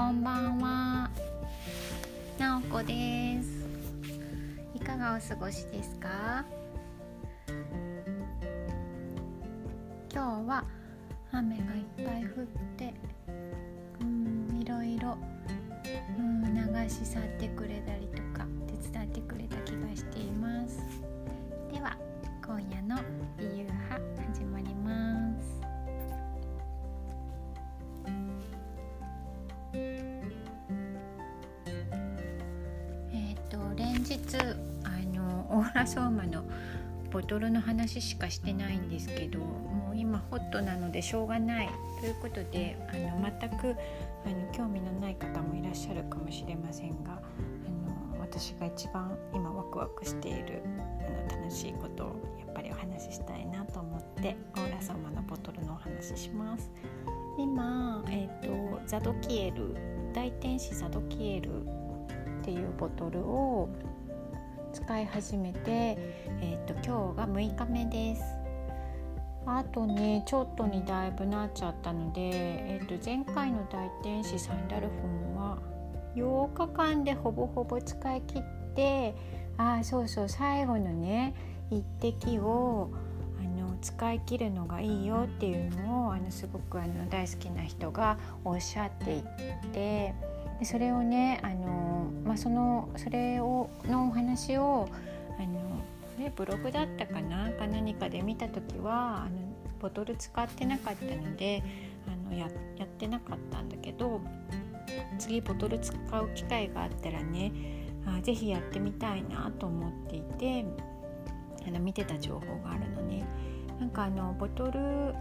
こんばんは。なおこです。いかがお過ごしですか？今日は雨がいっぱい降ってうんいろいろうん流し去ってくれたりとか手伝ってくれた気がしています。では今夜の美優派始まり日あのオーラソーマのボトルの話しかしてないんですけどもう今ホットなのでしょうがないということであの全くあの興味のない方もいらっしゃるかもしれませんがあの私が一番今ワクワクしているあの楽しいことをやっぱりお話ししたいなと思ってオーラ様のボトルのお話しします。今、えーと、ザドキエル大天使ザドキエルっていうボトルを使い始めて、えーと、今日が6日目です。あとねちょっとにだいぶなっちゃったので、えーと、前回の大天使サンダルフォンは8日間でほぼほぼ使い切ってああそうそう最後のね一滴を使い切るのがいいよっていうのをあのすごくあの大好きな人がおっしゃっていてでそれをねあの、まあ、そのそれをのお話をあの、ね、ブログだったかなか何かで見た時はあのボトル使ってなかったのであのややってなかったんだけど次ボトル使う機会があったらねあぜひやってみたいなと思っていてあの見てた情報があるのね。なんかあのボトル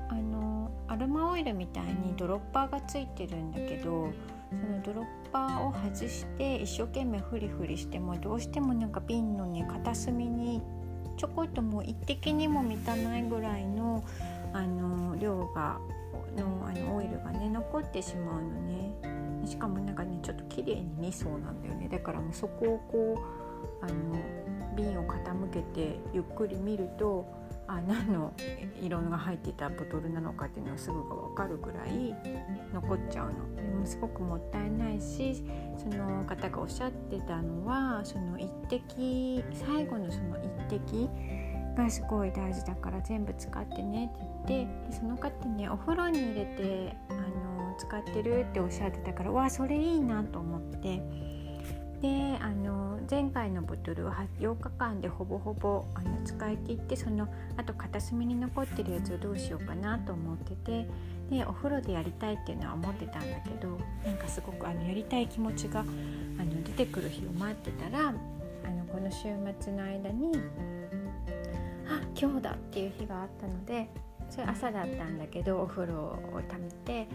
あのアロマオイルみたいにドロッパーがついてるんだけどそのドロッパーを外して一生懸命フリフリしてもどうしてもなんか瓶のね片隅にちょこっともう一滴にも満たないぐらいのあの量がのあのオイルがね残ってしまうのね。しかもなんかねちょっと綺麗に2層なんだよね。だからもうそこをこうあの瓶を傾けてゆっくり見るとあ何の色が入ってたボトルなのかっていうのはすぐが分かるぐらい残っちゃうの。でもすごくもったいないしその方がおっしゃってたのはその一滴最後のその一滴がすごい大事だから全部使ってねって言ってでその方ねお風呂に入れてあの使ってるっておっしゃってたからわそれいいなと思って。であの前回のボトルは8日間でほぼほぼあの使い切ってそのあと片隅に残ってるやつをどうしようかなと思っててでお風呂でやりたいっていうのは思ってたんだけどなんかすごくあのやりたい気持ちがあの出てくる日を待ってたらあのこの週末の間にあ今日だっていう日があったのでそれ朝だったんだけどお風呂をためて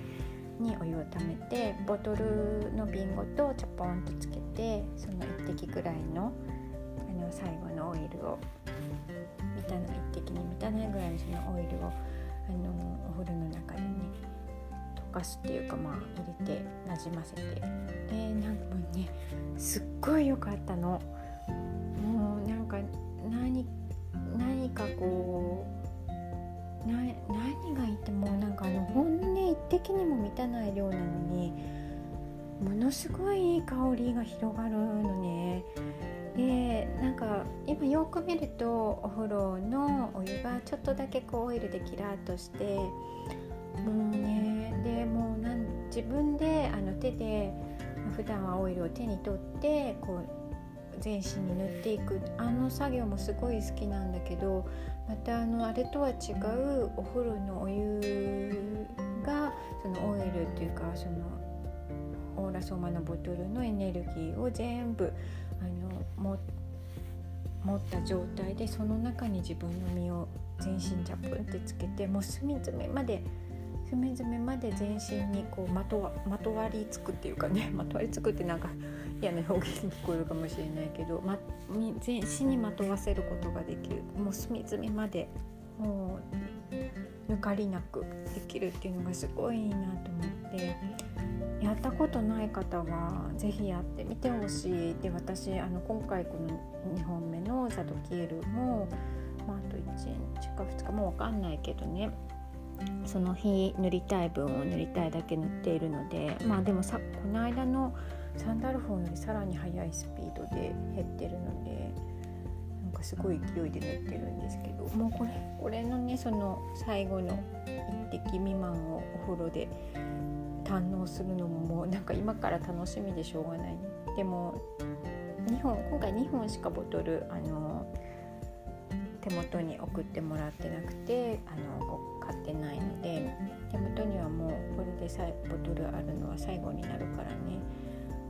にお湯をためてボトルの瓶ごとちょぽんとつけてその1滴ぐらいのあの最後のオイルを満たない1滴に満たないぐらいのそのオイルをあのお風呂の中でね溶かすっていうかまあ入れてなじませてでなんかねすっごい良かったの。もうなんかたない量なのにものすごいいい香りが広がるのね。でなんか今よく見るとお風呂のお湯がちょっとだけこうオイルでキラッとしてもうねでもうなん自分であの手で普段はオイルを手に取ってこう全身に塗っていくあの作業もすごい好きなんだけどまたあのあれとは違うお風呂のお湯がそのオイルっていうかそのオーラソーマのボトルのエネルギーを全部あの持った状態でその中に自分の身を全身ジャプンってつけてもう隅々まで隅々まで全身にこうまとわまとわりつくっていうかねまとわりつくってなんか嫌な表現に聞こえるかもしれないけど、ま、全身にまとわせることができる。もう隅々までもう抜かりなくできるっていうのがすごいいいなと思ってやったことない方は是非やってみてほしい。で私あの今回この2本目のザドキエルも、まあ、あと1日か2日もう分かんないけどねその日塗りたい分を塗りたいだけ塗っているのでまあでもさこの間のサンダルフォンよりさらに速いスピードで減ってるのですごい勢いで塗ってるんですけど。もうこれこれのねその最後の一滴未満をお風呂で堪能するのももうなんか今から楽しみでしょうがない、でも2本今回2本しかボトルあの手元に送ってもらってなくてあの買ってないので手元にはもうこれでさボトルあるのは最後になるからね。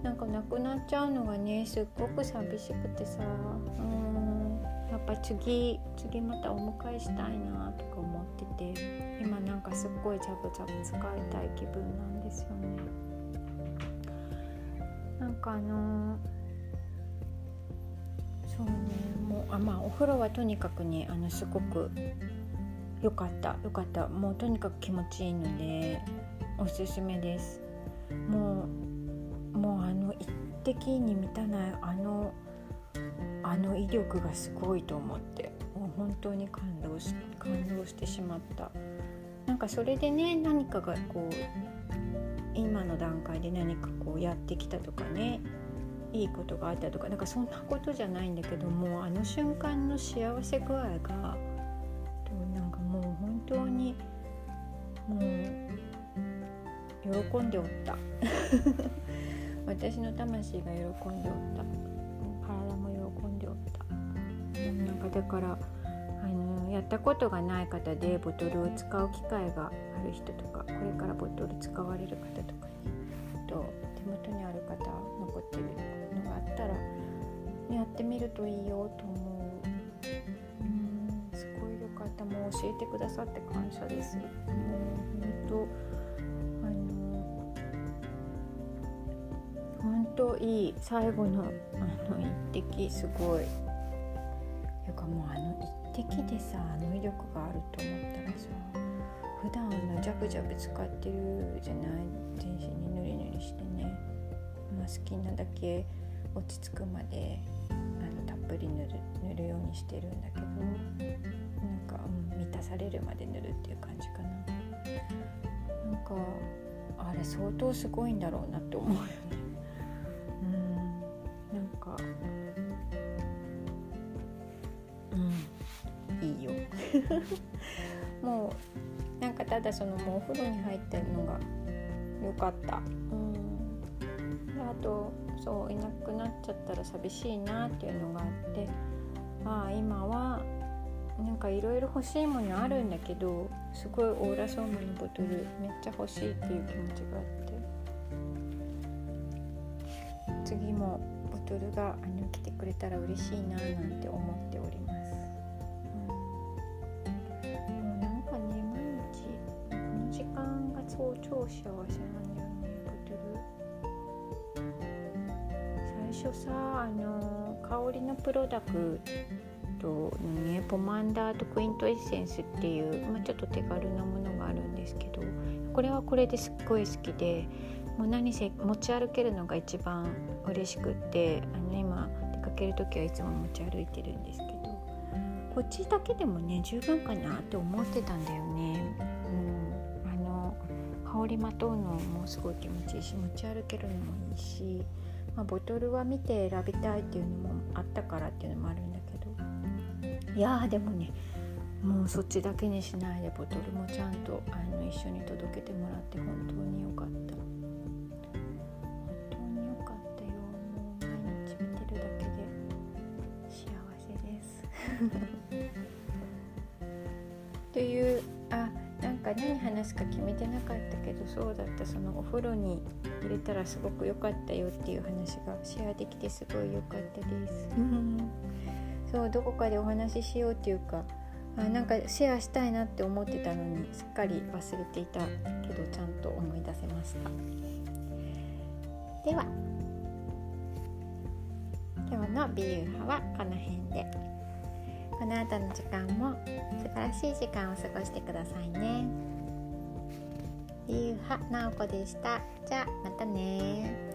なんかなくなっちゃうのがねすっごく寂しくてさ。うん。ぱ次次またお迎えしたいなとか思ってて今なんかすっごいジャブジャブ使いたい気分なんですよね。なんかあのーそうねもうあまあお風呂はとにかくねあのすごく良かった良かった。もうとにかく気持ちいいのでおすすめです。もうもうあの一滴に満たないあのあの威力がすごいと思ってもう本当に感動し感動してしまった。なんかそれでね何かがこう今の段階で何かこうやってきたとかねいいことがあったとかなんかそんなことじゃないんだけどもあの瞬間の幸せ具合がなんかもう本当にもう喜んでおった。私の魂が喜んでおった。なんかだからあのやったことがない方でボトルを使う機会がある人とかこれからボトル使われる方とかにと手元にある方残ってるのがあったらやってみるといいよと思う。うんすごいよかった。もう教えてくださって感謝です。もう本当あの本当いい最後のあの一滴すごい。いうかもうあの一滴でさあの威力があると思ったらさ普段のジャブジャブ使ってるじゃない全身にぬりぬりしてね、まあ、好きなだけ落ち着くまであのたっぷり塗る塗るようにしてるんだけどなんか、うん、満たされるまで塗るっていう感じかななんかあれ相当すごいんだろうなって思うよねうんなんか もうなんかただそのもうお風呂に入ってるのがよかった。うん。あとそういなくなっちゃったら寂しいなっていうのがあって。ああ今はなんかいろいろ欲しいものあるんだけどすごいオーラソーマのボトルめっちゃ欲しいっていう気持ちがあって。次もボトルがあの来てくれたら嬉しいななんて思っております、幸せなん初さあの香りのプロダクトのねポマンダーとクイントエッセンスっていう、まあ、ちょっと手軽なものがあるんですけどこれはこれですっごい好きでもう何せ持ち歩けるのが一番嬉しくってあの今出かける時はいつも持ち歩いてるんですけどこっちだけでもね十分かなって思ってたんだよね。うん、あの香りまとうのもすごい気持ちいいし持ち歩けるのもいいしまあ、ボトルは見て選びたいっていうのもあったからっていうのもあるんだけど。いやでもねもうそっちだけにしないでボトルもちゃんとあの一緒に届けてもらって本当によかった。か何話すか決めてなかったけどそうだった。そのお風呂に入れたらすごく良かったよっていう話がシェアできてすごい良かったです。そうどこかでお話ししようっていうかあなんかシェアしたいなって思ってたのにすっかり忘れていたけどちゃんと思い出せました。では。今日の美優派はこの辺で。この後の時間も素晴らしい時間を過ごしてくださいねゆうはなおこでした。じゃあまたね